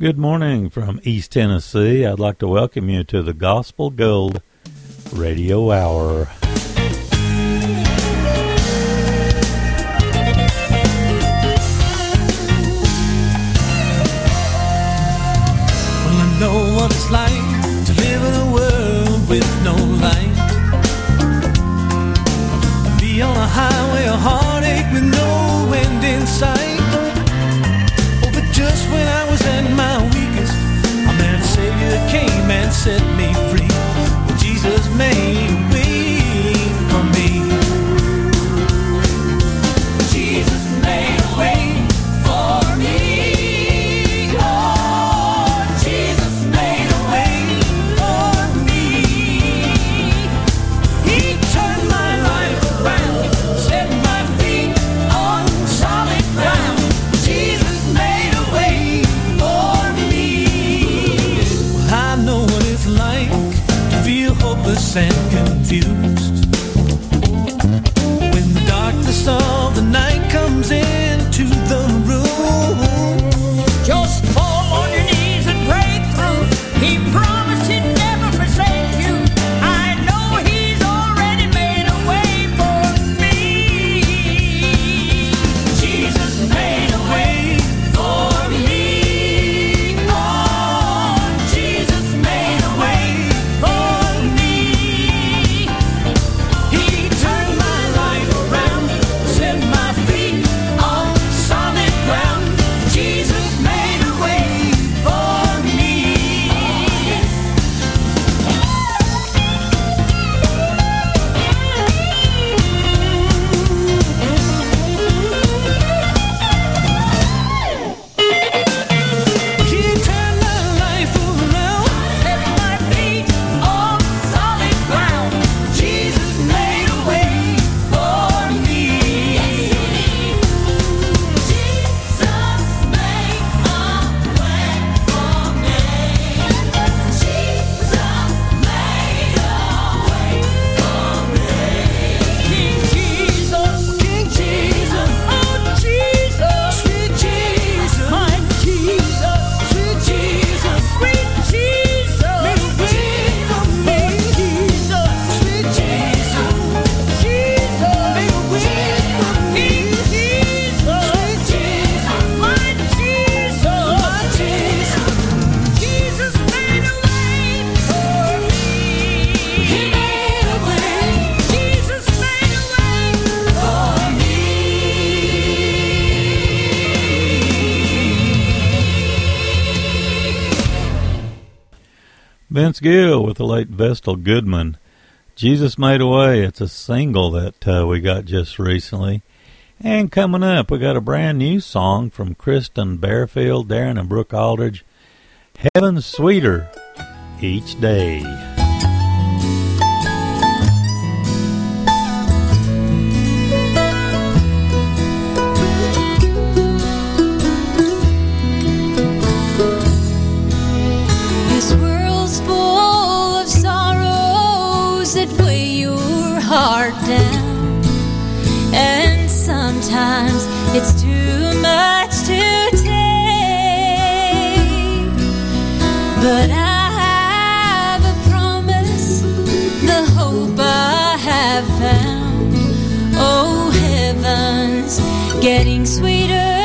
Good morning from East Tennessee. I'd like to welcome you to the Gospel Gold Radio Hour. Well, I know what it's like to live in a world with no light. Be on a high. Vince Gill with the late Vestal Goodman. Jesus Made a Way. It's a single that uh, we got just recently. And coming up, we got a brand new song from Kristen Bearfield, Darin, and Brooke Aldridge. Heaven Sweeter Each Day. Heart down. And sometimes it's too much to take. But I have a promise, the hope I have found. Oh, heavens, getting sweeter.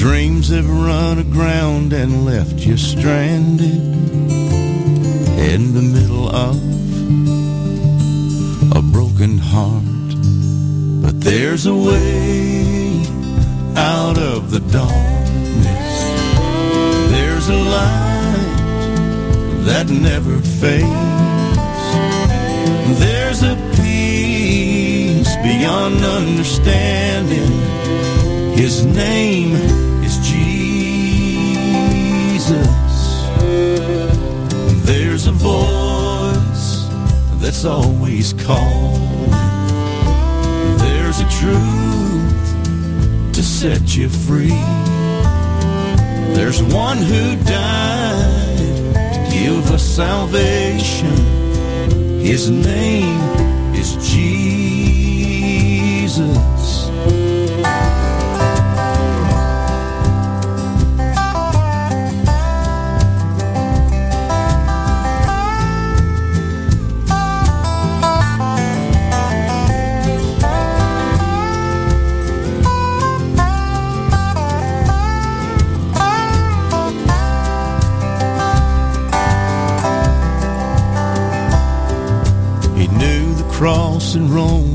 Dreams have run aground and left you stranded in the middle of a broken heart. But there's a way out of the darkness. There's a light that never fades. There's a peace beyond understanding. His name Jesus. There's a voice that's always calling. There's a truth to set you free. There's one who died to give us salvation. His name is Jesus. and Rome.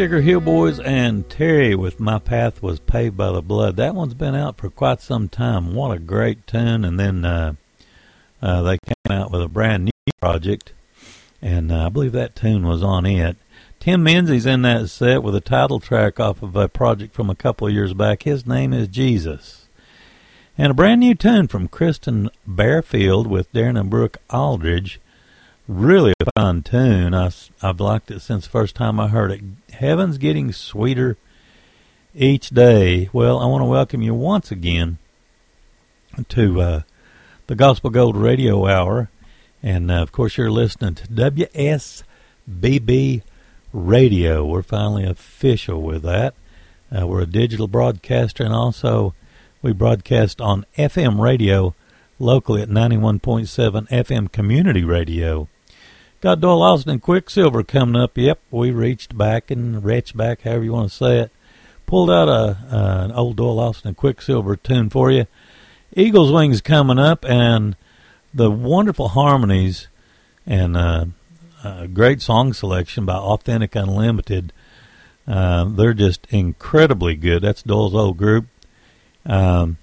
Chigger Hill Boys and Terry with My Path Was Paved by the Blood. That one's been out for quite some time. What a great tune. And then uh, uh, they came out with a brand new project, and uh, I believe that tune was on it. Tim Menzies in that set with a title track off of a project from a couple of years back. His name is Jesus. And a brand new tune from Kristen Bearfield with Darin and Brooke Aldridge really a fine tune. I, I've liked it since the first time I heard it. Heaven's getting sweeter each day. Well, I want to welcome you once again to uh, the Gospel Gold Radio Hour. And uh, of course, you're listening to WSBB Radio. We're finally official with that. Uh, we're a digital broadcaster and also we broadcast on FM radio locally at 91.7 FM community radio. Got Doyle Lawson and Quicksilver coming up. Yep, we reached back and reached back, however you want to say it. Pulled out a uh, an old Doyle Lawson and Quicksilver tune for you. Eagles Wings coming up, and the wonderful harmonies and uh, a great song selection by Authentic Unlimited. Uh, they're just incredibly good. That's Doyle's old group. Um,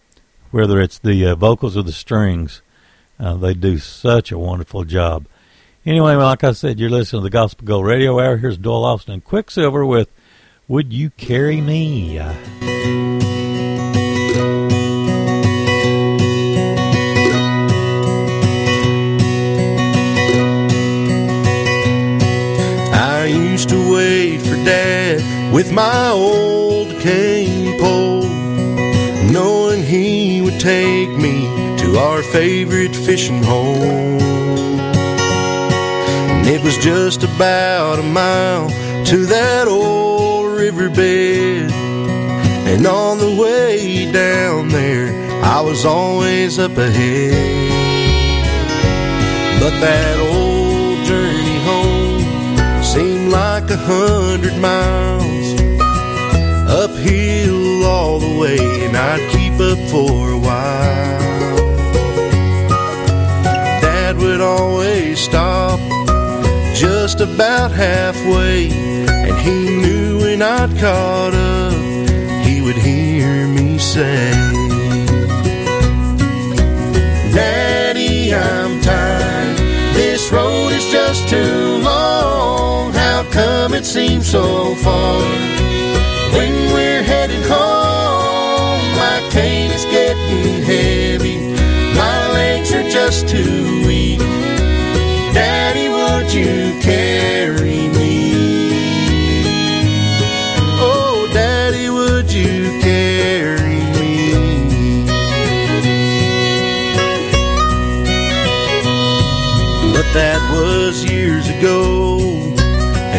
whether it's the uh, vocals or the strings, uh, they do such a wonderful job. Anyway, like I said, you're listening to the Gospel Gold Radio Hour. Here's Doyle Lawson Quicksilver with Would You Carry Me? I used to wait for Dad with my old cane pole, knowing he would take me to our favorite fishing hole. It was just about a mile to that old riverbed. And on the way down there, I was always up ahead. But that old journey home seemed like a hundred miles. Uphill all the way, and I'd keep up for a while. Dad would always stop about halfway. And he knew when I'd caught up, he would hear me say, Daddy, I'm tired. This road is just too long. How come it seems so far? When we're heading home, my cane is getting heavy. My legs are just too weak. Daddy, would you carry me? Oh, Daddy, would you carry me? But that was years ago,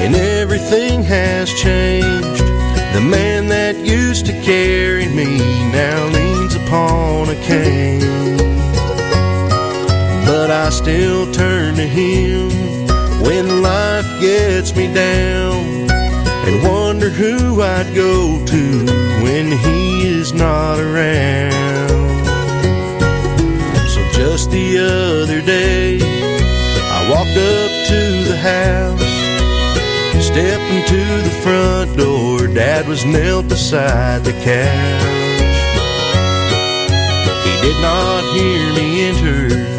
and everything has changed. The man that used to carry me now leans upon a cane but I still turn to him when life gets me down and wonder who I'd go to when he is not around. So just the other day, I walked up to the house, stepped into the front door. Dad was knelt beside the couch. He did not hear me enter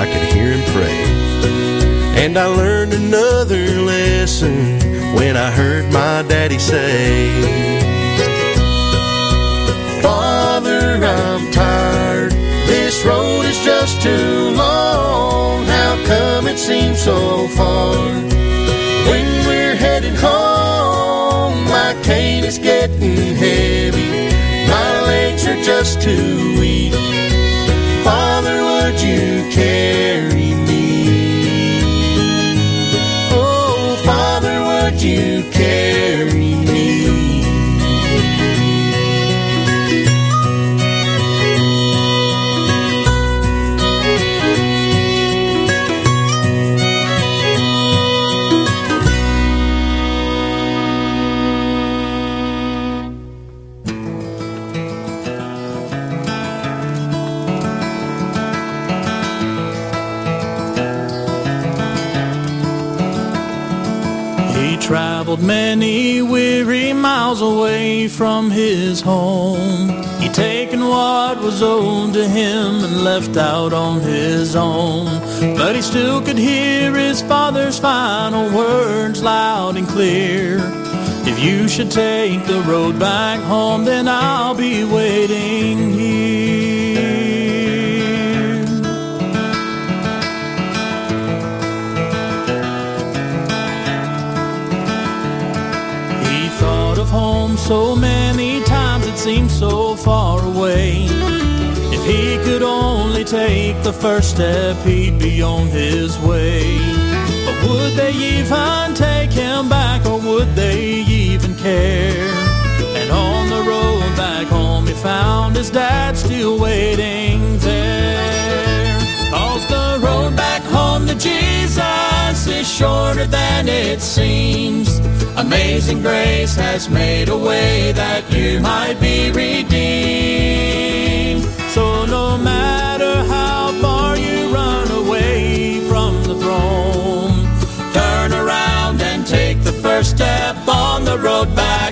I could hear him pray. And I learned another lesson when I heard my daddy say, Father, I'm tired. This road is just too long. How come it seems so far? When we're heading home, my cane is getting heavy. My legs are just too weak. You many weary miles away from his home. He'd taken what was owed to him and left out on his own. But he still could hear his father's final words loud and clear. If you should take the road back home, then I'll be waiting here. If he could only take the first step, he'd be on his way. But would they even take him back or would they even care? And on the road back home, he found his dad still waiting there. Cause the road back home to Jesus is shorter than it seems. Amazing grace has made a way that you might be redeemed. Road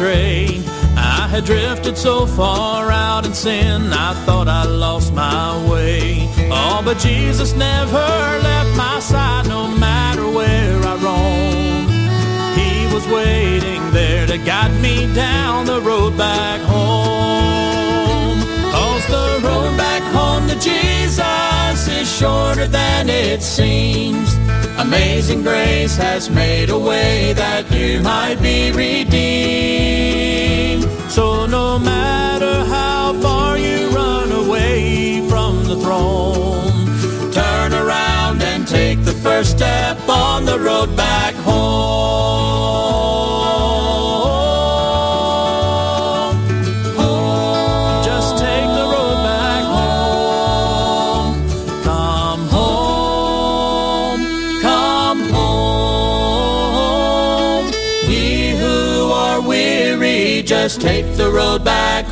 astray. I had drifted so far out in sin, I thought I lost my way. Oh, but Jesus never left my side, no matter where I roamed. He was waiting there to guide me down the road back home. Cause the road back home to Jesus is shorter than it seems. Amazing grace has made a way that you might be redeemed. So no matter how far you run away from the throne, turn around and take the first step on the road take the road back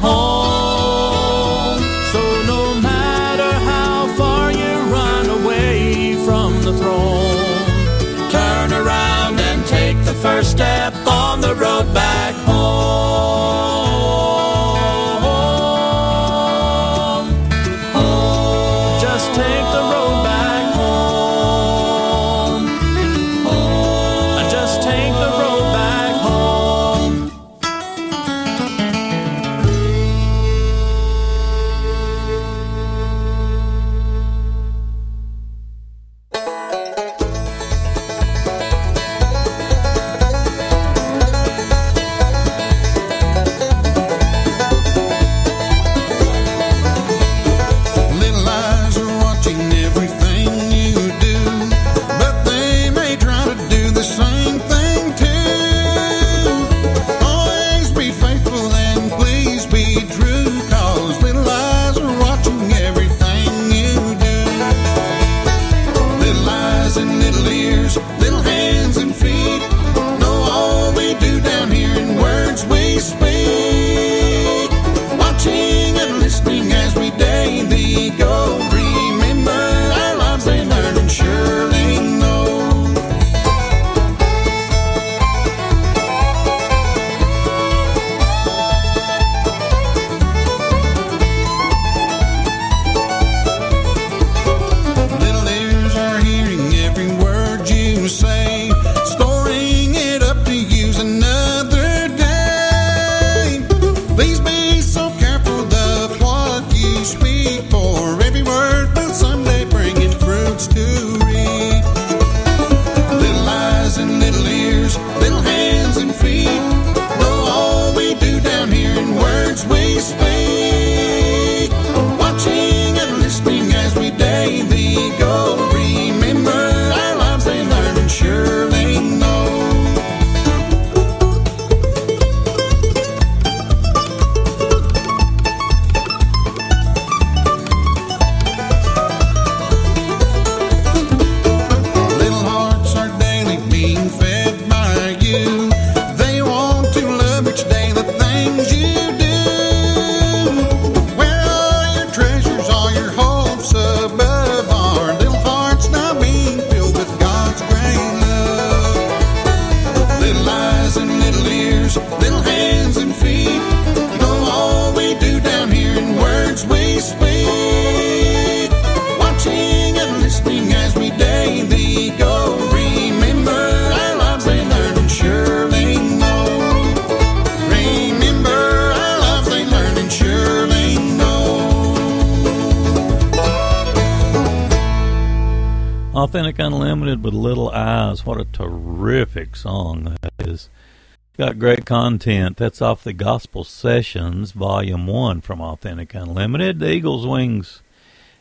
content. That's off the Gospel Sessions, Volume 1 from Authentic Unlimited. The Eagles Wings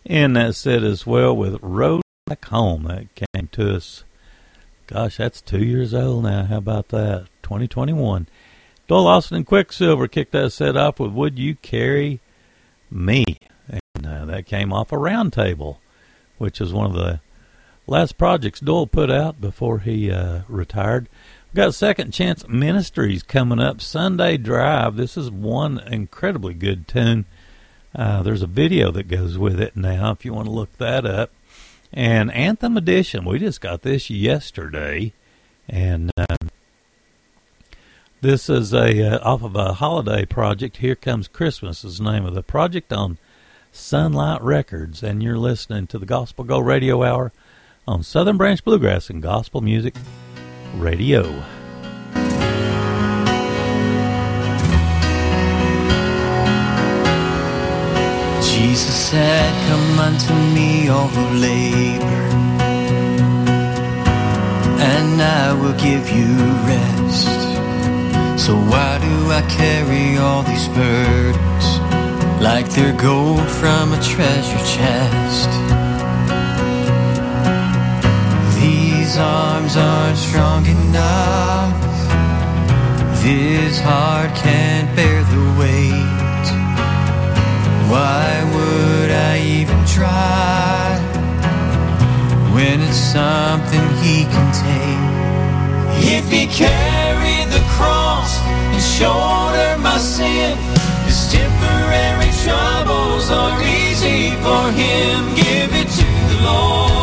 in that set as well with Road Back Home. That came to us. Gosh, that's two years old now. How about that? 2021. Doyle Lawson and Quicksilver kicked that set off with Would You Carry Me? And uh, that came off a round table, which is one of the last projects Doyle put out before he uh, retired. We've got Second Chance Ministries coming up Sunday Drive. This is one incredibly good tune. Uh, there's a video that goes with it now if you want to look that up. And Anthem Edition, we just got this yesterday, and uh, this is a uh, off of a holiday project. Here comes Christmas is the name of the project on Sonlite Records, and you're listening to the Gospel Go Radio Hour on Southern Branch Bluegrass and Gospel Music Radio. Jesus said, Come unto me, all who labor, and I will give you rest. So why do I carry all these burdens like they're gold from a treasure chest? These arms aren't strong enough. This heart can't bear the weight. Why would I even try when it's something he can take? If he carried the cross and shouldered my sin, his temporary troubles are easy for him. Give it to the Lord,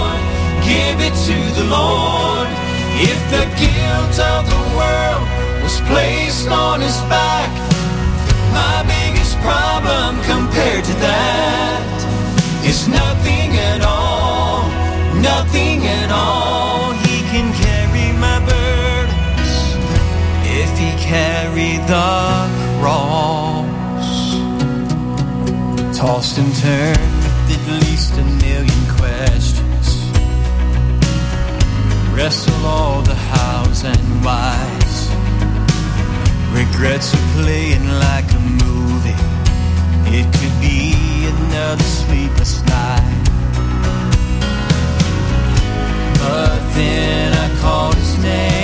give it to the Lord. If the guilt of the world was placed on his back, my biggest problem compared to that is nothing at all, nothing at all. He can carry my burdens if he carried the cross. Tossed and turned with at least a million questions. Wrestle all the hows and whys. Regrets are playing like a movie. It could be another sleepless night. But then I called his name,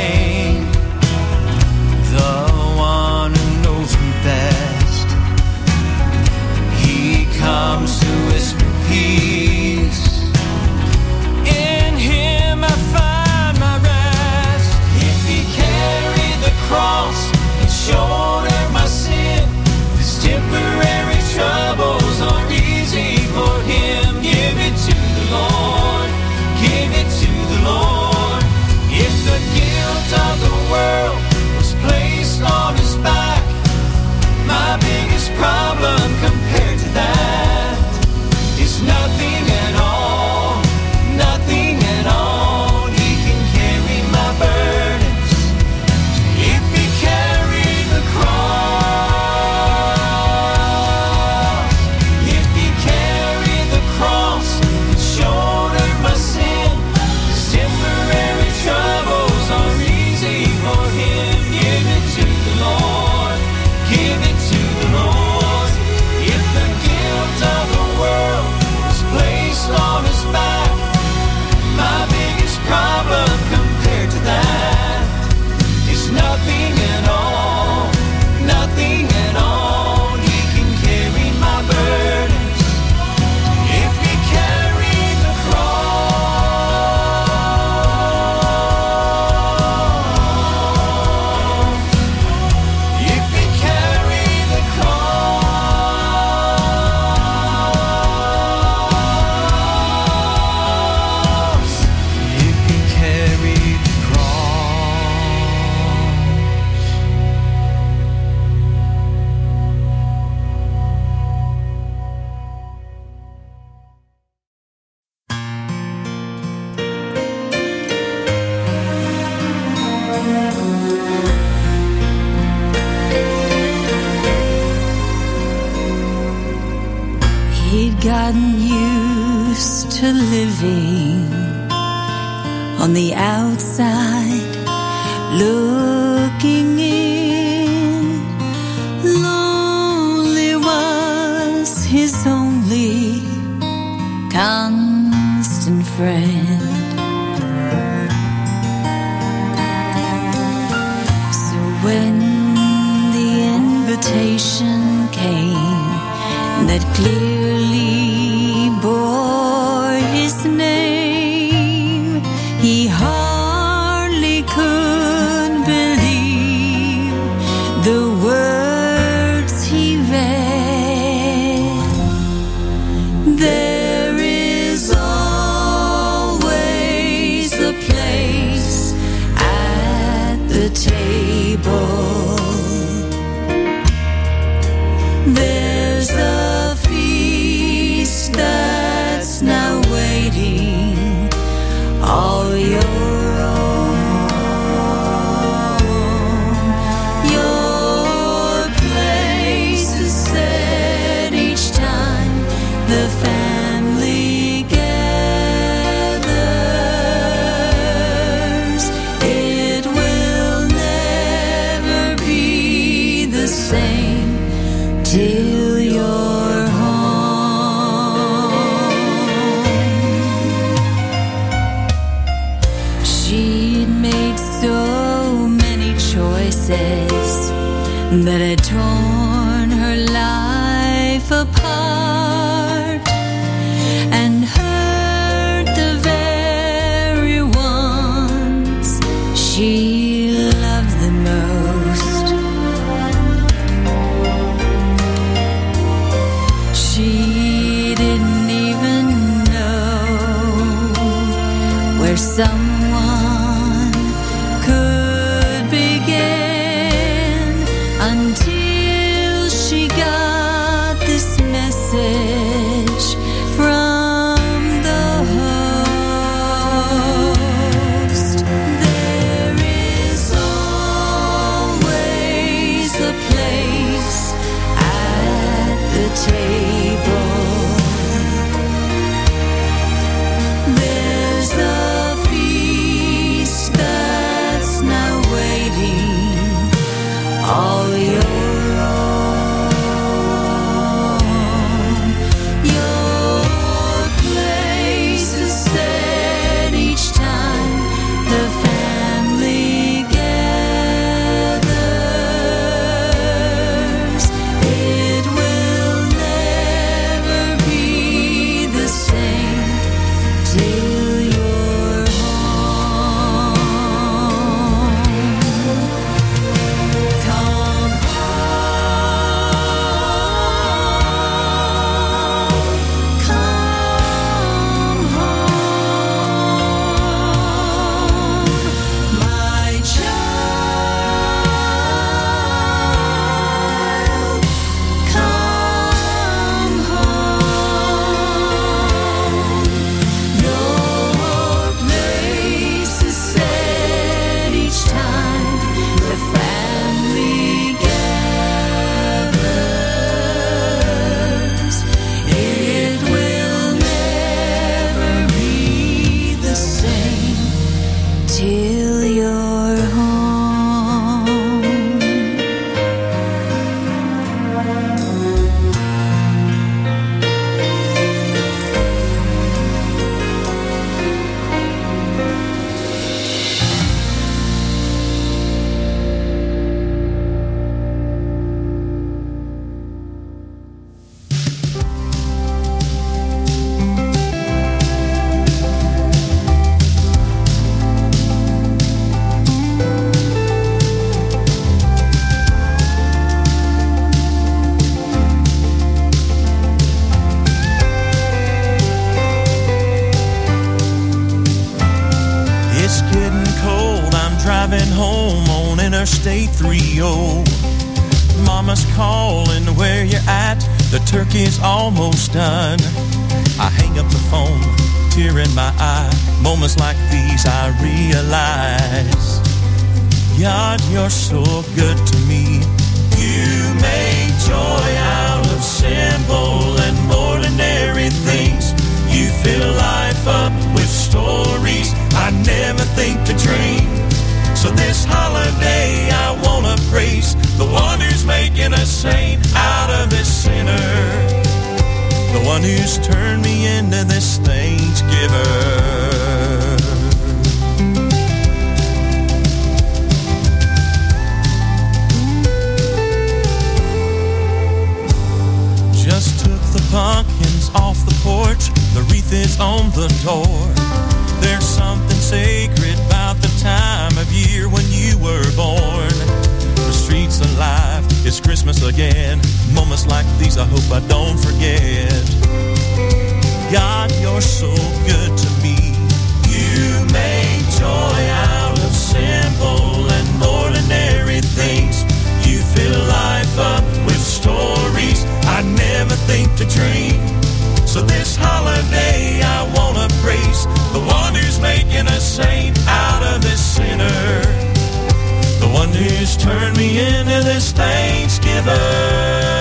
mama's calling where you're at. The turkey's almost done. I hang up the phone, tear in my eye. Moments like these I realize. God, you're so good to me. You made joy out of simple and ordinary things. You fill life up with stories I never think to dream. So this holiday I wanna praise the one who's making a saint out of this sinner. The one who's turned me into this thanksgiver. Just took the pumpkins off the porch, the wreath is on the door. There's something sacred the time of year when you were born. The streets alive, it's Christmas again. Moments like these I hope I don't forget. God, you're so good to me. You make joy out of simple and ordinary things. You fill life up with stories I never think to dream. So this holiday I wanna praise the one who's making a saint out of this sinner. The one who's turned me into this Thanksgiver.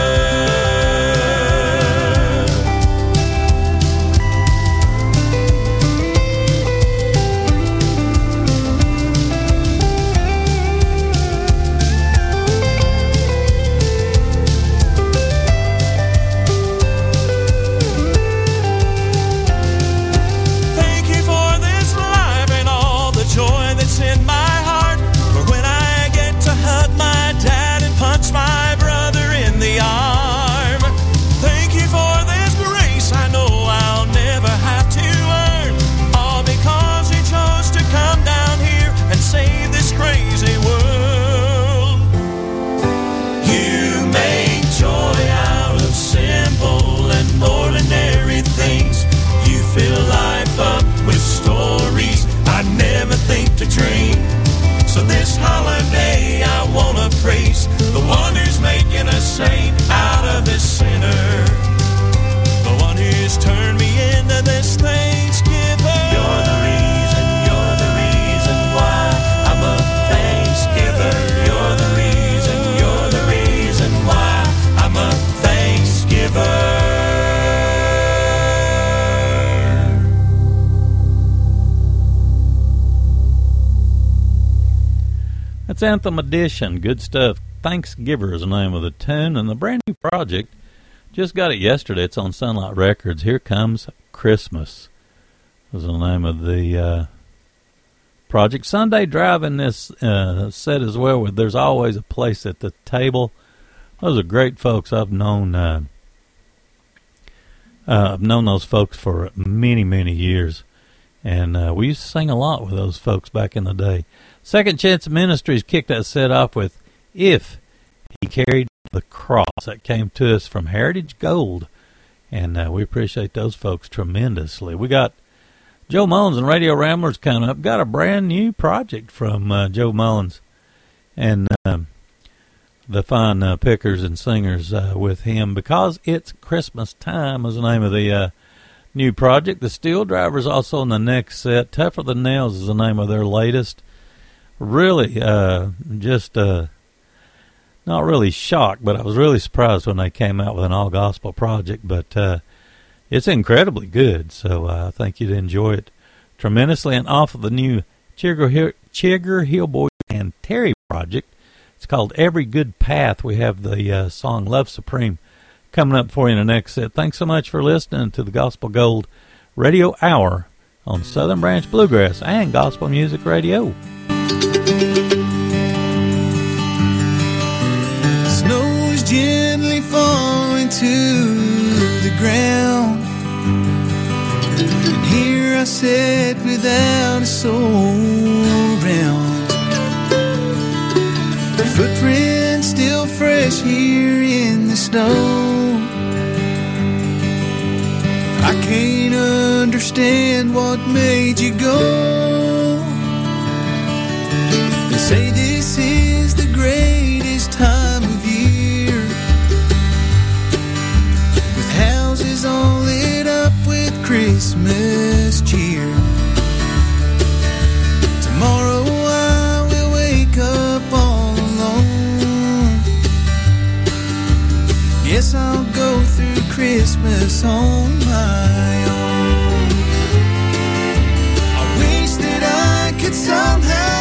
That's Anthem Edition. Good stuff. Thanksgiver is the name of the tune, and the brand new project just got it yesterday. It's on Sonlite Records. Here comes Christmas. Was the name of the uh, project. Sunday driving this uh, set as well. Where there's always a place at the table. Those are great folks. I've known. Uh, uh, I've known those folks for many, many years, and uh, we used to sing a lot with those folks back in the day. Second Chance Ministries kicked that set off with If He Carried the Cross. That came to us from Heritage Gold. And uh, we appreciate those folks tremendously. We got Joe Mullins and Radio Ramblers coming up. Got a brand new project from uh, Joe Mullins and um, the fine uh, pickers and singers uh, with him because it's Christmas time is the name of the uh, new project. The SteelDrivers also in the next set. Tougher Than Nails is the name of their latest really uh, just uh, not really shocked, but I was really surprised when they came out with an all gospel project. But uh, it's incredibly good, so uh, I think you'd enjoy it tremendously. And off of the new Chigger, Hill, Chigger Hillboy and Terry project, it's called Every Good Path. We have the uh, song Love Supreme coming up for you in the next set. Thanks so much for listening to the Gospel Gold Radio Hour on Southern Branch Bluegrass and Gospel Music Radio. Snow is gently falling to the ground. And here I sit without a soul around. The footprint still fresh here in the snow. I can't understand what made you go. Say this is the greatest time of year. With houses all lit up with Christmas cheer. Tomorrow I will wake up all alone. Guess I'll go through Christmas on my own. I wish that I could somehow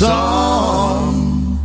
someday.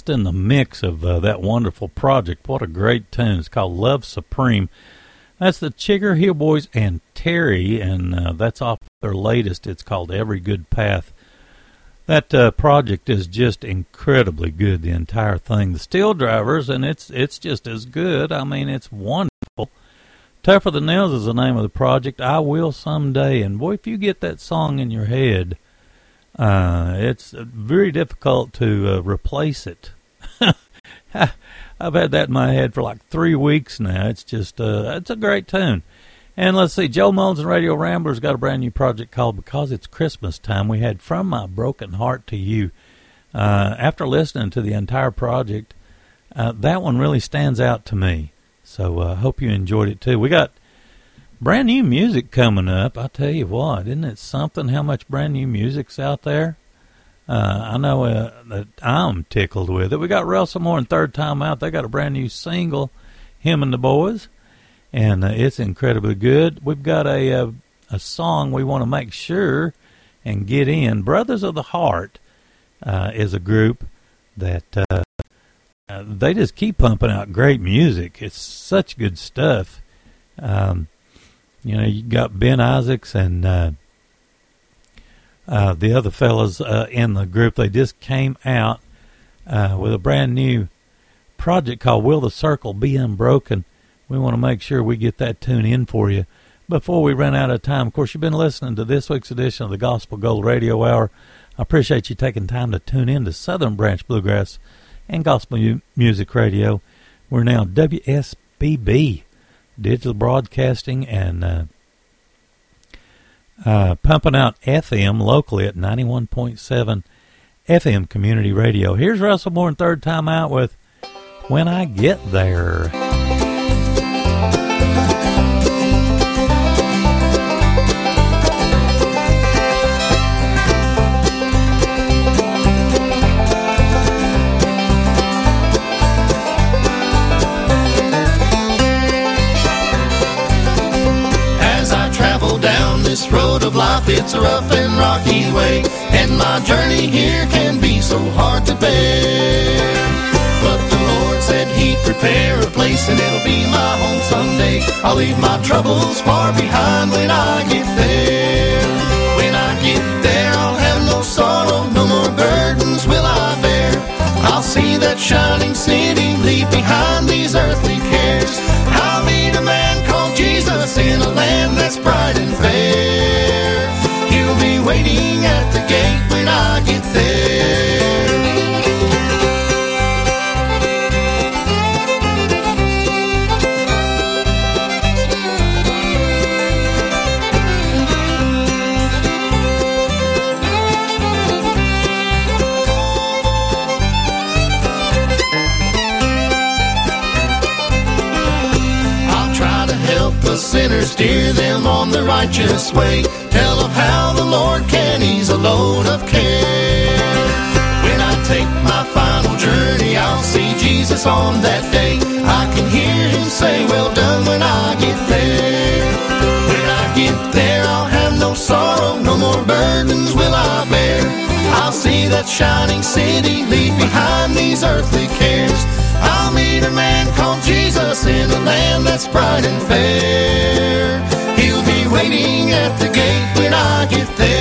Just in the mix of uh, that wonderful project. What a great tune! It's called "Love Supreme." That's the Chigger Hill Boys and Terry, and uh, that's off their latest. It's called "Every Good Path." That uh, project is just incredibly good. The entire thing, the SteelDrivers, and it's it's just as good. I mean, it's wonderful. Tougher Than Nails is the name of the project. I will someday, and boy, if you get that song in your head, uh, it's very difficult to uh, replace it. I've had that in my head for like three weeks now. It's just, uh, it's a great tune. And let's see, Joe Mullins and Radio Ramblers got a brand new project called Because It's Christmas Time. We had From My Broken Heart to You. Uh, after listening to the entire project, uh, that one really stands out to me. So I uh, hope you enjoyed it too. We got brand new music coming up. I tell you what, isn't it something how much brand new music's out there? Uh, I know uh, that I'm tickled with it. We got Russell Moore and IIIrd Tyme Out. They got a brand new single, him and the boys, and uh, it's incredibly good. We've got a uh, a song we want to make sure and get in. Brothers of the Heart uh, is a group that uh, they just keep pumping out great music. It's such good stuff. Um, you know, you got Ben Isaacs and uh, uh, the other fellas uh, in the group. They just came out uh, with a brand new project called "Will the Circle Be Unbroken." We want to make sure we get that tune in for you before we run out of time. Of course, you've been listening to this week's edition of the Gospel Gold Radio Hour. I appreciate you taking time to tune in to Southern Branch Bluegrass and Gospel Music Radio. We're now WSBB digital broadcasting and uh, uh, pumping out FM locally at 91.7 FM community radio. Here's Russell Moore, IIIrd Tyme Out with When I Get There. its a rough and rocky way, and my journey here can be so hard to bear. But the Lord said He'd prepare a place, and it'll be my home someday. I'll leave my troubles far behind when I get there. When I get there, I'll have no sorrow, no more burdens will I bear. I'll see that shining city, leave behind these earthly cares. I'll meet a man called Jesus in a land that's bright and fair. Waiting at the gate when I get there. I'll try to help the sinners steer them on the righteous way. Lord can ease a load of care. When I take my final journey, I'll see Jesus on that day. I can hear him say, Well done when I get there. When I get there, I'll have no sorrow, no more burdens will I bear. I'll see that shining city, leave behind these earthly cares. I'll meet a man called Jesus in a land that's bright and fair. Waiting at the gate when I get there.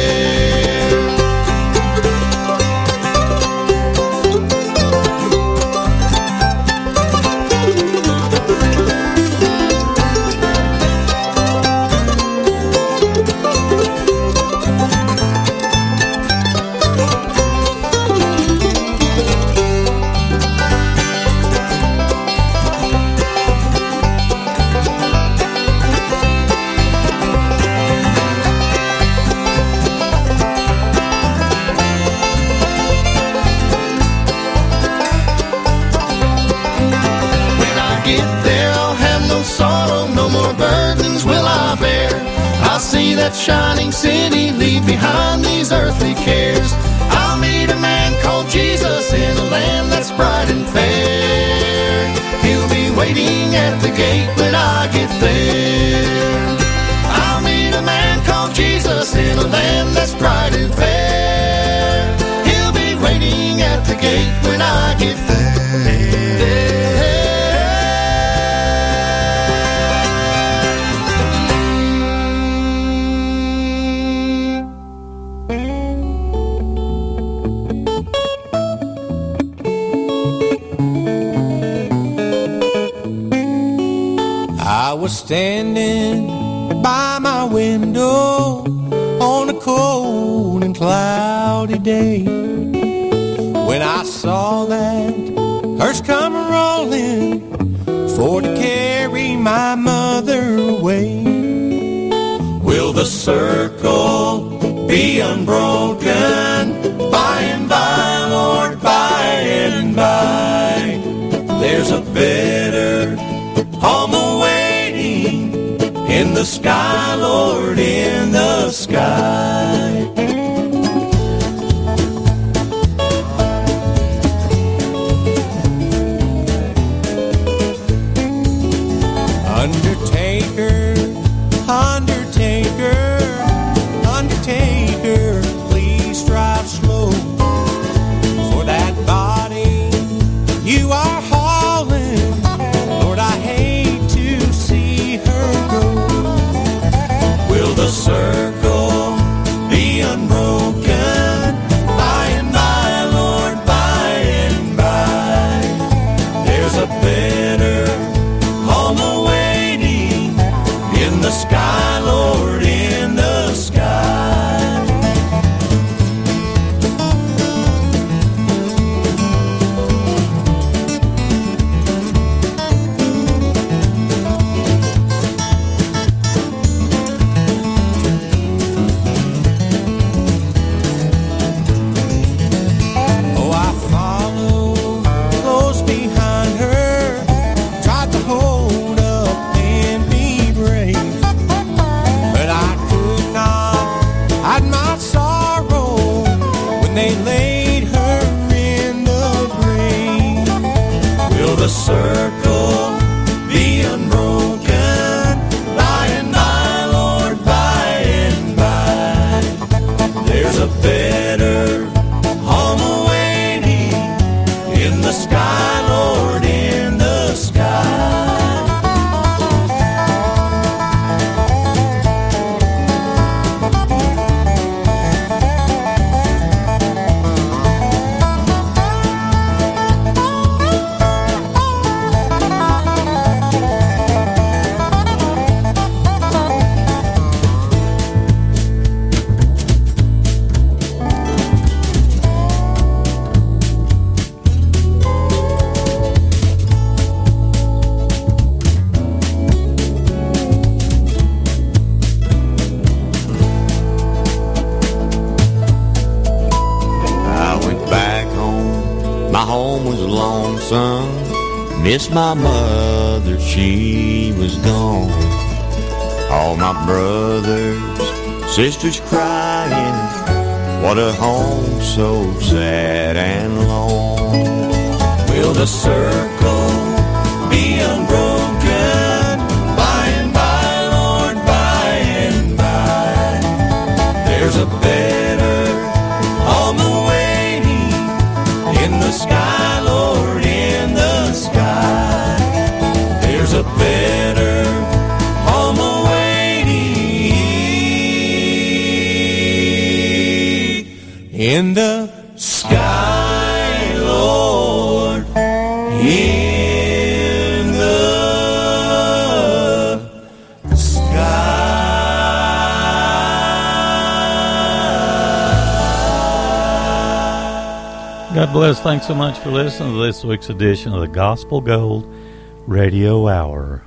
There's a better home awaiting in the sky, Lord, in the sky. My mother, she was gone. All my brothers, sisters crying. What a home so sad and lone. Will the circle be unbroken by and by, Lord, by and by? There's a better in the sky, Lord, in the sky. God bless. Thanks so much for listening to this week's edition of the Gospel Gold Radio Hour.